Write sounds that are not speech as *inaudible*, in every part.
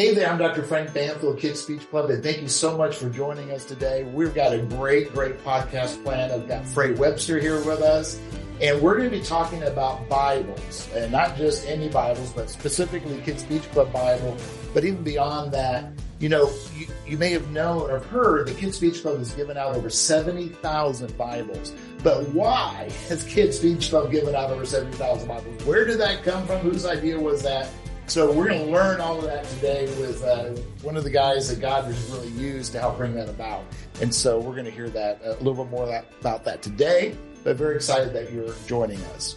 Hey there, I'm Dr. Frank Banfill, Kids Beach Club, and thank you so much for joining us today. We've got a great, great podcast plan. I've got Fray Webster here with us, and we're going to be talking about Bibles, and not just any Bibles, but specifically Kids Beach Club Bible, but even beyond that, you know, you, you may have known or heard the Kids Beach Club has given out over 70,000 Bibles. But why has Kids Beach Club given out over 70,000 Bibles? Where did that come from? Whose idea was that? So we're going to learn all of that today with uh, one of the guys that God has really used to help bring that about. And so we're going to hear that uh, a little bit more that, about that today, but very excited that you're joining us.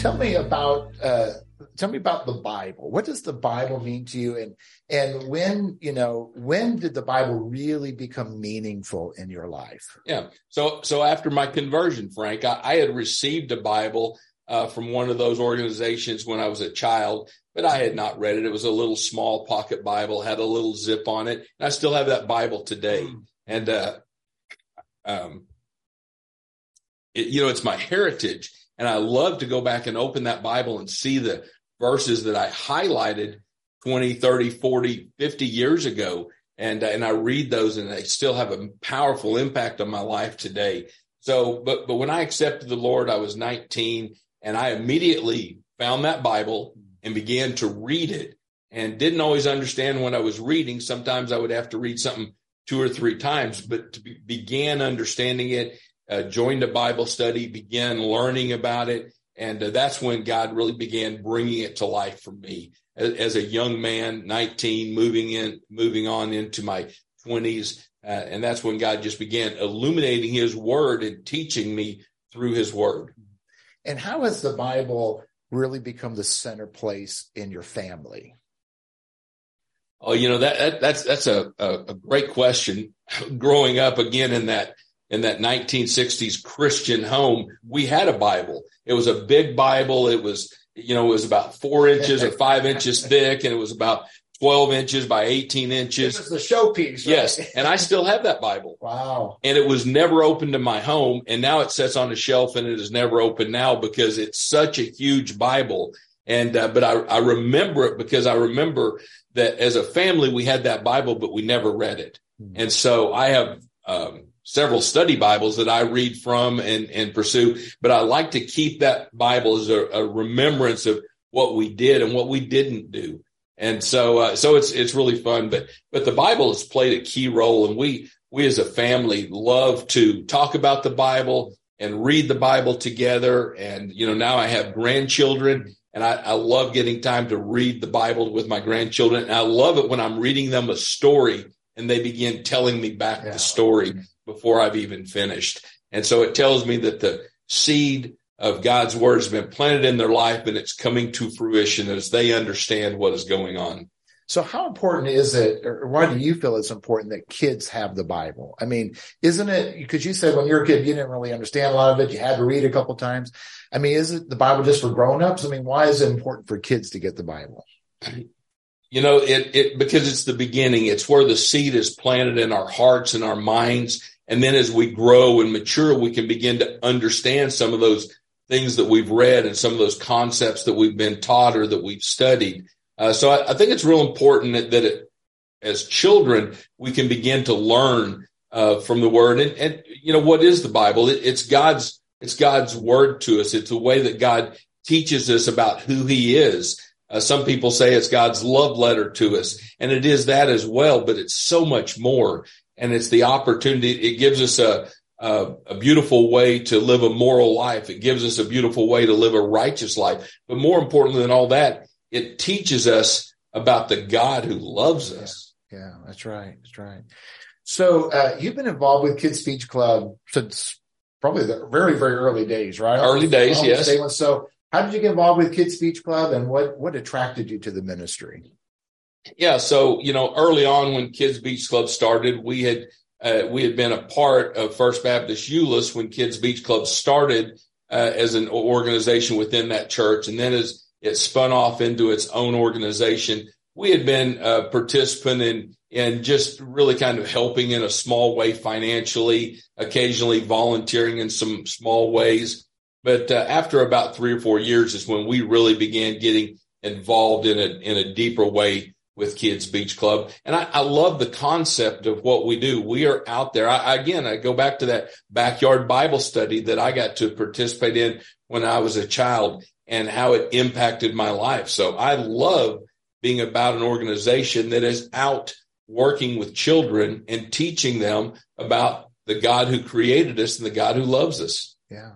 Tell me about uh, tell me about the Bible. What does the Bible mean to you? And and when you know when did the Bible really become meaningful in your life? Yeah. So so after my conversion, Frank, I, I had received a Bible uh, from one of those organizations when I was a child, but I had not read it. It was a little small pocket Bible, had a little zip on it, and I still have that Bible today. Mm. And uh, um, it, you know, it's my heritage. And I love to go back and open that Bible and see the verses that I highlighted 20, 30, 40, 50 years ago. And, uh, and I read those and they still have a powerful impact on my life today. So, but, but when I accepted the Lord, I was 19 and I immediately found that Bible and began to read it and didn't always understand what I was reading. Sometimes I would have to read something two or three times, but be, began understanding it, uh, joined a Bible study, began learning about it, and uh, that's when God really began bringing it to life for me as, as, a young man, 19, moving in, moving on into my 20s. Uh, and that's when God just began illuminating his word and teaching me through his word. And how has the Bible really become the center place in your family? Oh, you know, that, that that's, that's a, a, a great question. Growing up again in that in that 1960s Christian home, we had a Bible. It was a big Bible. It was, you know, it was about four inches or five inches thick and it was about 12 inches by 18 inches. This is the showpiece. Right? Yes. And I still have that Bible. *laughs* Wow. And it was never opened in my home. And now it sits on a shelf and it is never open now because it's such a huge Bible. And, uh, but I, I remember it because I remember that as a family, we had that Bible, but we never read it. Mm-hmm. And so I have, um, several study Bibles that I read from and, and pursue, but I like to keep that Bible as a, a remembrance of what we did and what we didn't do. And so, uh, so it's, it's really fun, but, but the Bible has played a key role and we, we as a family love to talk about the Bible and read the Bible together. And, you know, now I have grandchildren and I, I love getting time to read the Bible with my grandchildren. And I love it when I'm reading them a story and they begin telling me back yeah. the story before I've even finished. And so it tells me that the seed of God's word has been planted in their life and it's coming to fruition as they understand what is going on. So how important is it, or why do you feel it's important that kids have the Bible? I mean, isn't it, because you said when you were a kid, you didn't really understand a lot of it. You had to read a couple times. I mean, is it the Bible just for grown-ups? I mean, why is it important for kids to get the Bible? You know, it, it, because it's the beginning. It's where the seed is planted in our hearts and our minds. And then as we grow and mature, we can begin to understand some of those things that we've read and some of those concepts that we've been taught or that we've studied. Uh, so I, I, think it's real important that, that it, as children, we can begin to learn uh, from the word. And, and, you know, what is the Bible? It, it's God's, it's God's word to us. It's a way that God teaches us about who he is. Uh, some people say it's God's love letter to us, and it is that as well, but it's so much more and it's the opportunity. It gives us a, a, a, beautiful way to live a moral life. It gives us a beautiful way to live a righteous life. But more importantly than all that, it teaches us about the God who loves us. Yeah, yeah that's right. That's right. So uh, you've been involved with Kids Beach Club since probably the very, very early days, right? Early days, yes. So how did you get involved with Kids Beach Club and what, what attracted you to the ministry? Yeah. So, you know, early on when Kids Beach Club started, we had, uh, we had been a part of First Baptist Euless when Kids Beach Club started uh, as an organization within that church. And then as it spun off into its own organization, we had been a participant in, in just really kind of helping in a small way financially, occasionally volunteering in some small ways. But uh, after about three or four years is when we really began getting involved in a in a deeper way with Kids Beach Club. And I, I love the concept of what we do. We are out there. I, again, I go back to that backyard Bible study that I got to participate in when I was a child and how it impacted my life. So I love being about an organization that is out working with children and teaching them about the God who created us and the God who loves us. Yeah.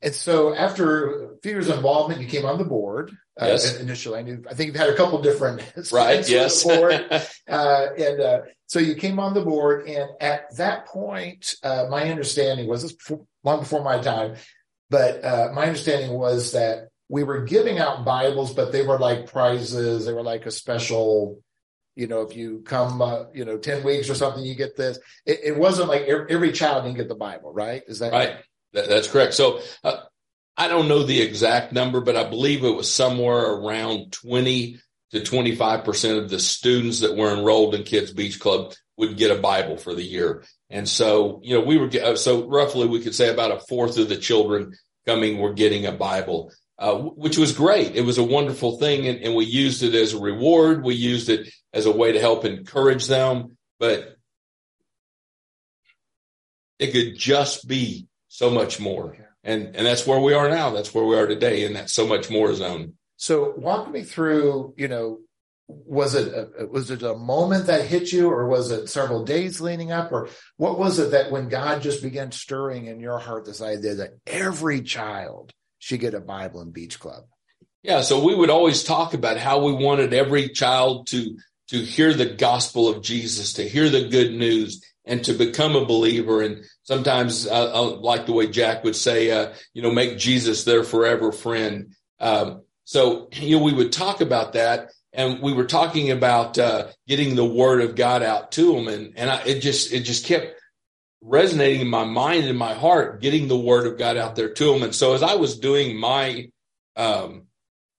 And so after a few years of involvement, you came on the board. Uh, yes. initially, I knew, I think you've had a couple different *laughs* right. Yes. *laughs* uh, and, uh, so you came on the board and at that point, uh, my understanding was this before, long before my time, but, uh, my understanding was that we were giving out Bibles, but they were like prizes. They were like a special, you know, if you come, uh, you know, 10 weeks or something, you get this. It, it wasn't like every, every, child didn't get the Bible, right? Is that right? That, that's correct. So, uh, I don't know the exact number, but I believe it was somewhere around 20 to 25% of the students that were enrolled in Kids Beach Club would get a Bible for the year. And so, you know, we were, uh, so roughly we could say about a fourth of the children coming were getting a Bible. Uh, which was great. It was a wonderful thing. And, and, we used it as a reward. We used it as a way to help encourage them, but it could just be so much more. And, and that's where we are now. That's where we are today in that so much more zone. So walk me through, you know, was it a, was it a moment that hit you or was it several days leading up or what was it that when God just began stirring in your heart this idea that every child should get a Bible in Beach Club? Yeah, so we would always talk about how we wanted every child to to hear the gospel of Jesus, to hear the good news, and to become a believer. And sometimes, uh, I like the way Jack would say, uh, you know, make Jesus their forever friend. Um, so, you know, we would talk about that, and we were talking about uh, getting the word of God out to them, and and I, it just it just kept resonating in my mind and my heart, getting the word of God out there to them. And so as I was doing my um,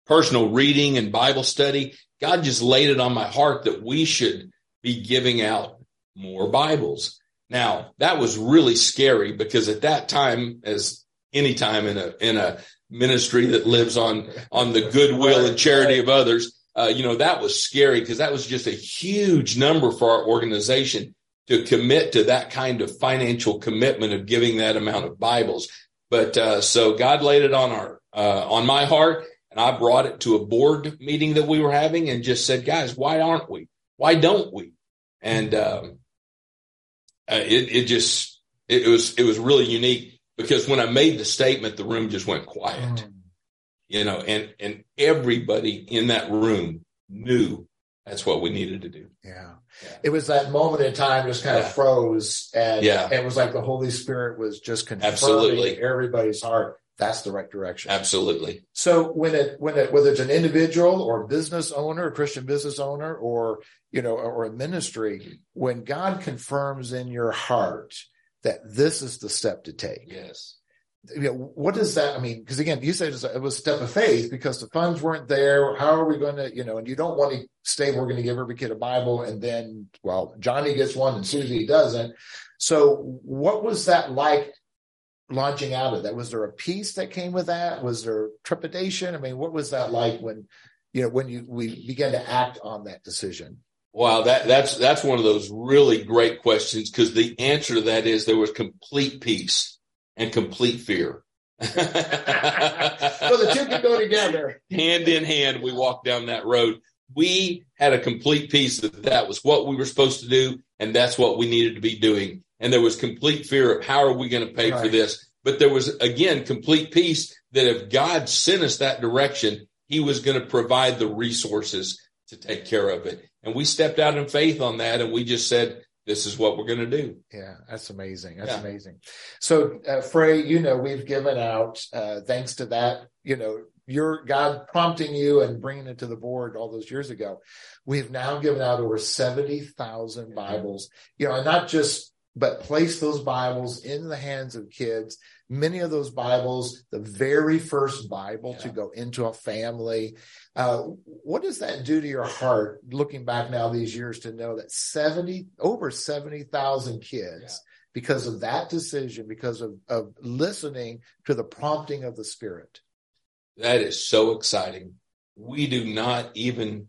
personal reading and Bible study, God just laid it on my heart that we should be giving out more Bibles. Now that was really scary because at that time, as any time in a in a ministry that lives on on the goodwill and charity of others, uh, you know that was scary because that was just a huge number for our organization to commit to that kind of financial commitment of giving that amount of Bibles. But uh, so God laid it on our uh, on my heart, and I brought it to a board meeting that we were having, and just said, "Guys, why aren't we? Why don't we?" And um, uh, it it just it, it, was it was really unique because when I made the statement, the room just went quiet, mm. you know, and and everybody in that room knew that's what we needed to do. Yeah. yeah. It was that moment in time just kind yeah. of froze and yeah. it was like the Holy Spirit was just confirming Absolutely. everybody's heart. That's the right direction. Absolutely. So when it, when it, whether it's an individual or business owner, a Christian business owner, or, you know, or a ministry, when God confirms in your heart that this is the step to take. Yes you know, what does that I mean? Because again, you said it was a step of faith because the funds weren't there. How are we going to, you know, and you don't want to say we're going to give every kid a Bible and then, well, Johnny gets one and Susie doesn't. So what was that like launching out of that? Was there a peace that came with that? Was there trepidation? I mean, what was that like when, you know, when you, we began to act on that decision? Wow, that that's that's one of those really great questions because the answer to that is there was complete peace and complete fear. *laughs* so the two can go together. Hand in hand, we walked down that road. We had a complete peace that that was what we were supposed to do, and that's what we needed to be doing. And there was complete fear of how are we going to pay right. for this? But there was again complete peace that if God sent us that direction, He was going to provide the resources to take care of it. And we stepped out in faith on that, and we just said, this is what we're going to do. Yeah, that's amazing. That's yeah. amazing. So, uh, Fray, you know, we've given out, uh, thanks to that, you know, your God prompting you and bringing it to the board all those years ago. We've now given out over 70,000 Bibles, you know, and not just, but place those Bibles in the hands of kids. Many of those Bibles, the very first Bible yeah. to go into a family, uh, what does that do to your heart looking back now these years to know that 70, over 70,000 kids, yeah. because of that decision, because of, of listening to the prompting of the Spirit? That is so exciting. we do not even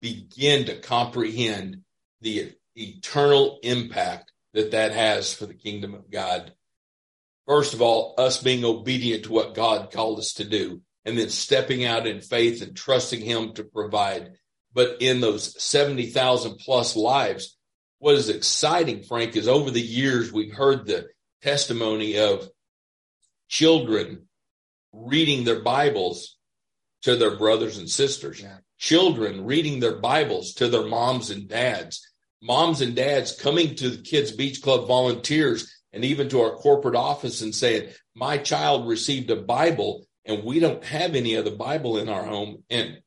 begin to comprehend the eternal impact that that has for the kingdom of God. First of all, us being obedient to what God called us to do, and then stepping out in faith and trusting Him to provide. But in those 70,000 plus lives, what is exciting, Frank, is over the years, we've heard the testimony of children reading their Bibles to their brothers and sisters, yeah. children reading their Bibles to their moms and dads, moms and dads coming to the Kids Beach Club volunteers and even to our corporate office and saying, My child received a Bible and we don't have any other Bible in our home. And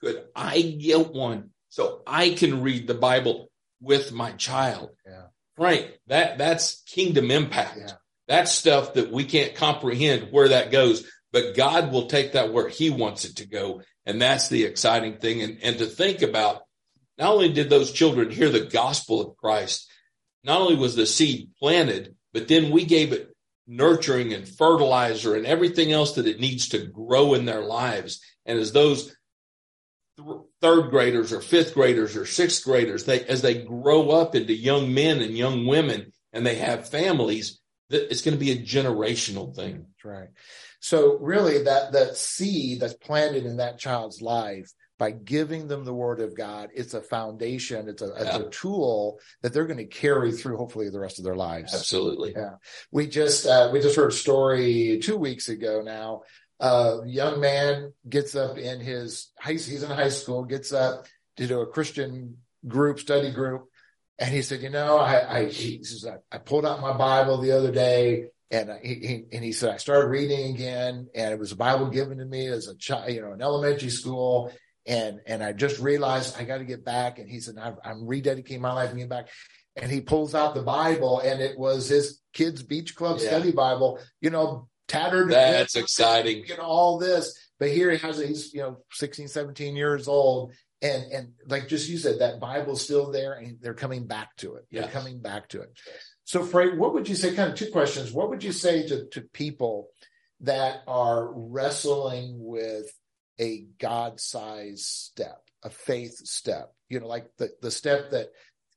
could I get one so I can read the Bible with my child? Yeah. Frank, that that's kingdom impact. Yeah. That's stuff that we can't comprehend where that goes, but God will take that where he wants it to go. And that's the exciting thing. And, and to think about not only did those children hear the gospel of Christ, not only was the seed planted, but then we gave it nurturing and fertilizer and everything else that it needs to grow in their lives. And as those th- third graders or fifth graders or sixth graders, they, as they grow up into young men and young women and they have families, it's going to be a generational thing. That's right. So really that, that seed that's planted in that child's life by giving them the word of God. It's a foundation. It's a, yeah. it's a tool that they're going to carry through hopefully the rest of their lives. Absolutely. Yeah. We just, uh, we just heard a story two weeks ago now. A young man gets up in his high, he's in high school, gets up to do a Christian group, study group. And he said, you know, I, I, he says, I, I pulled out my Bible the other day and he, he, and he said, I started reading again and it was a Bible given to me as a child, you know, in elementary school and and I just realized I got to get back. And he said, I'm, I'm rededicating my life and get back. And he pulls out the Bible, and it was his kids' beach club yeah. study Bible. You know, tattered. That's exciting. You know all this, but here he has. It, he's you know 16, 17 years old, and and like just you said, that Bible's still there, and they're coming back to it. They're coming back to it. So, Frank, what would you say? Kind of two questions. What would you say to to people that are wrestling with a God sized step, a faith step, you know, like the, the step that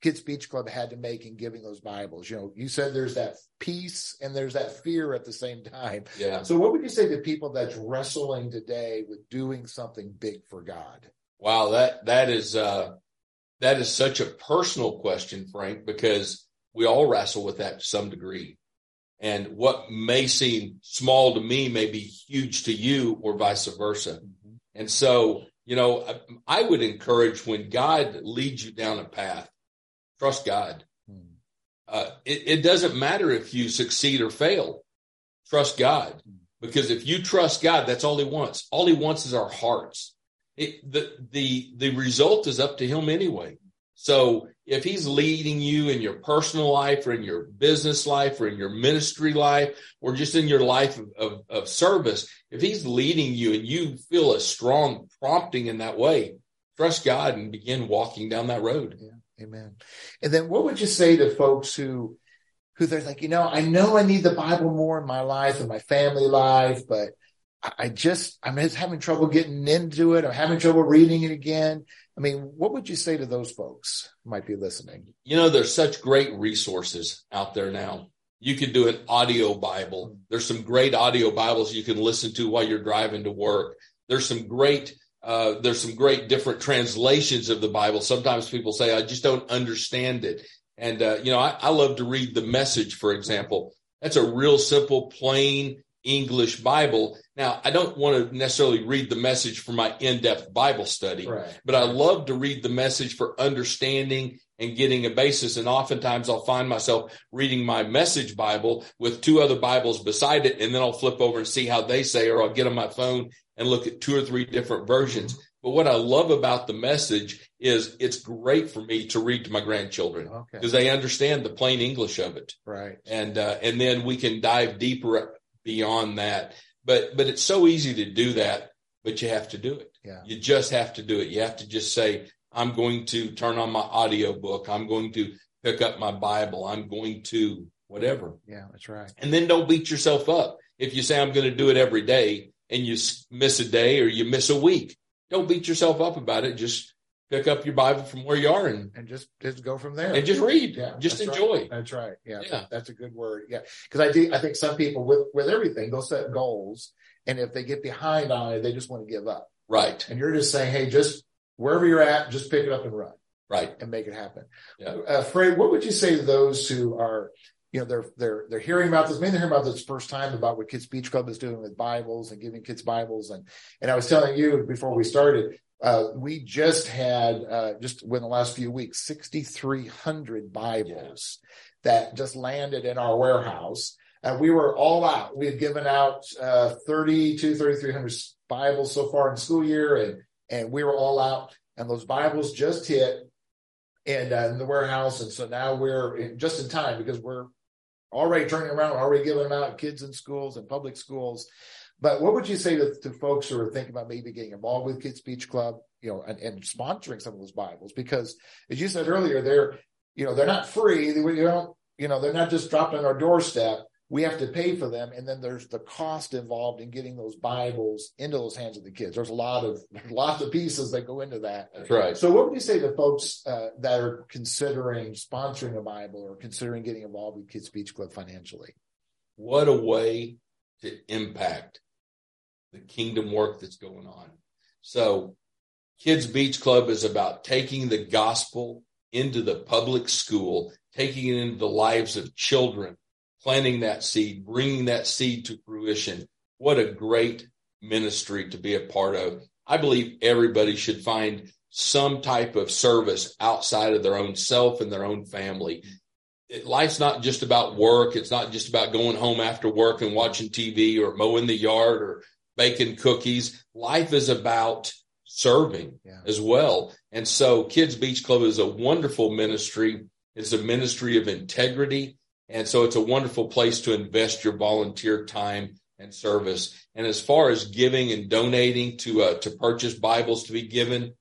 Kids Beach Club had to make in giving those Bibles. You know, you said there's that peace and there's that fear at the same time. Yeah. So what would you say to people that's wrestling today with doing something big for God? Wow, that that is uh that is such a personal question, Frank, because we all wrestle with that to some degree. And what may seem small to me may be huge to you or vice versa. And so, you know, I, I would encourage when God leads you down a path, trust God. Hmm. Uh, it, it, doesn't matter if you succeed or fail. Trust God. Hmm. Because if you trust God, that's all he wants. All he wants is our hearts. It, the, the, the result is up to him anyway. So if he's leading you in your personal life or in your business life or in your ministry life or just in your life of, of, of, service, if he's leading you and you feel a strong prompting in that way, trust God and begin walking down that road. Yeah. Amen. And then what would you say to folks who, who they're like, you know, I know I need the Bible more in my life and my family life, but I just, I'm just having trouble getting into it. I'm having trouble reading it again. I mean, what would you say to those folks might be listening? You know, there's such great resources out there now. You can do an audio Bible. There's some great audio Bibles you can listen to while you're driving to work. There's some great, uh, there's some great different translations of the Bible. Sometimes people say, I just don't understand it. And, uh, you know, I, I love to read the message, for example. That's a real simple, plain, English Bible. Now, I don't want to necessarily read the message for my in-depth Bible study, right. but I love to read the message for understanding and getting a basis. And oftentimes I'll find myself reading my message Bible with two other Bibles beside it. And then I'll flip over and see how they say, or I'll get on my phone and look at two or three different versions. But what I love about the message is it's great for me to read to my grandchildren because okay. they understand the plain English of it. Right. And, uh, and then we can dive deeper beyond that. But but it's so easy to do that, but you have to do it. Yeah. You just have to do it. You have to just say, I'm going to turn on my audio book. I'm going to pick up my Bible. I'm going to whatever. Yeah, that's right. And then don't beat yourself up. If you say I'm going to do it every day and you miss a day or you miss a week, don't beat yourself up about it. Just pick up your Bible from where you are and and just just go from there and just read. Yeah, just that's enjoy. Right. That's right. Yeah, Yeah. that's a good word. Yeah, because I do. I think some people with with everything they'll set goals, and if they get behind on it, they just want to give up. Right. And you're just saying, hey, just wherever you're at, just pick it up and run Right. and make it happen. Yeah. Uh, Fred, what would you say to those who are, you know, they're they're they're hearing about this, maybe they're hearing about this first time about what Kids Beach Club is doing with Bibles and giving kids Bibles, and and I was telling you before we started, uh, we just had uh, just in the last few weeks, sixty three hundred Bibles that just landed in our warehouse. And we were all out. We had given out uh, 32, 3,300 Bibles so far in the school year, and and we were all out. And those Bibles just hit and uh, in the warehouse, and so now we're in, just in time because we're already turning around, already giving them out kids in schools and public schools. But what would you say to, to folks who are thinking about maybe getting involved with Kids Beach Club, you know, and, and sponsoring some of those Bibles? Because as you said earlier, they're, you know, they're not free. They, you don't, you know, they're not just dropped on our doorstep. We have to pay for them, and then there's the cost involved in getting those Bibles into those hands of the kids. There's a lot of *laughs* lots of pieces that go into that. That's right. So, what would you say to folks uh, that are considering sponsoring a Bible or considering getting involved with Kids Beach Club financially? What a way to impact the kingdom work that's going on. So, Kids Beach Club is about taking the gospel into the public school, taking it into the lives of children, planting that seed, bringing that seed to fruition. What a great ministry to be a part of. I believe everybody should find some type of service outside of their own self and their own family. It, life's not just about work. It's not just about going home after work and watching TV or mowing the yard or baking cookies. Life is about serving Yeah. as well. And so Kids Beach Club is a wonderful ministry. It's a ministry of integrity. And so it's a wonderful place to invest your volunteer time and service. And as far as giving and donating to, uh, to purchase Bibles to be given,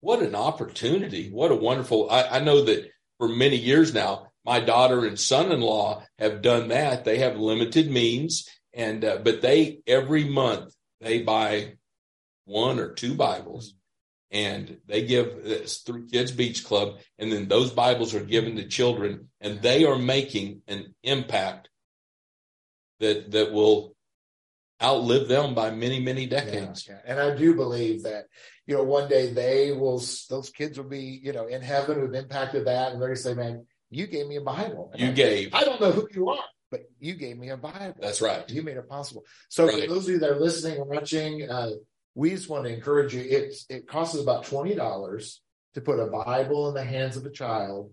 what an opportunity. What a wonderful, I, I know that for many years now, my daughter and son-in-law have done that. They have limited means and, uh, but they, every month they buy one or two Bibles and they give this through Kids Beach Club, and then those Bibles are given to children, and they are making an impact that that will outlive them by many many decades. Yeah, yeah. And I do believe that, you know, one day they will, those kids will be, you know, in heaven who've impacted that. And they're going to say, man, you gave me a Bible. And You I- gave. I don't know who you are, but you gave me a Bible. That's right. You made it possible. So Right. for those of you that are listening and watching, uh, we just want to encourage you. It's, it costs us about $20 to put a Bible in the hands of a child.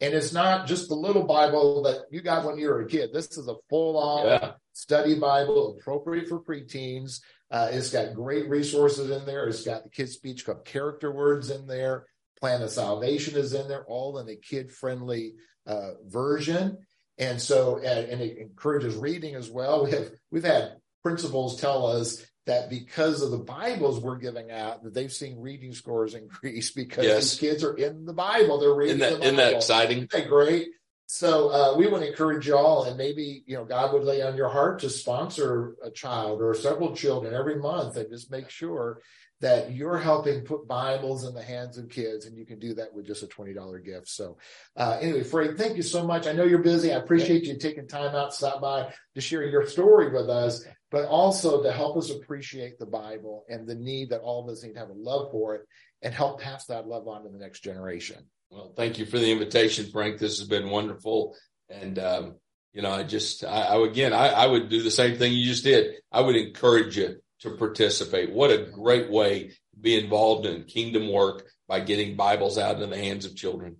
And it's not just the little Bible that you got when you were a kid. This is a full on Yeah. study Bible appropriate for preteens. Uh, it's got great resources in there. It's got the Kids Beach Club character words in there. Plan of Salvation is in there, all in a kid friendly uh, version. And so, and, it encourages reading as well. We have we've had principals tell us that because of the Bibles we're giving out, that they've seen reading scores increase because Yes. these kids are in the Bible. They're reading Isn't that, the isn't that exciting? Isn't that great? So uh, we want to encourage y'all, and maybe you know God would lay on your heart to sponsor a child or several children every month, and just make sure that you're helping put Bibles in the hands of kids, and you can do that with just a twenty dollar gift. So uh, anyway, Fred, thank you so much. I know you're busy. I appreciate you taking time out to stop by to share your story with us, but also to help us appreciate the Bible and the need that all of us need to have a love for it, and help pass that love on to the next generation. Well, thank you for the invitation, Frank. This has been wonderful. And, um, you know, I just, I, I again, I, I would do the same thing you just did. I would encourage you to participate. What a great way to be involved in kingdom work by getting Bibles out into the hands of children.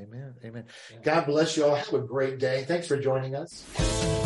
Amen. Amen. God bless you all. Have a great day. Thanks for joining us.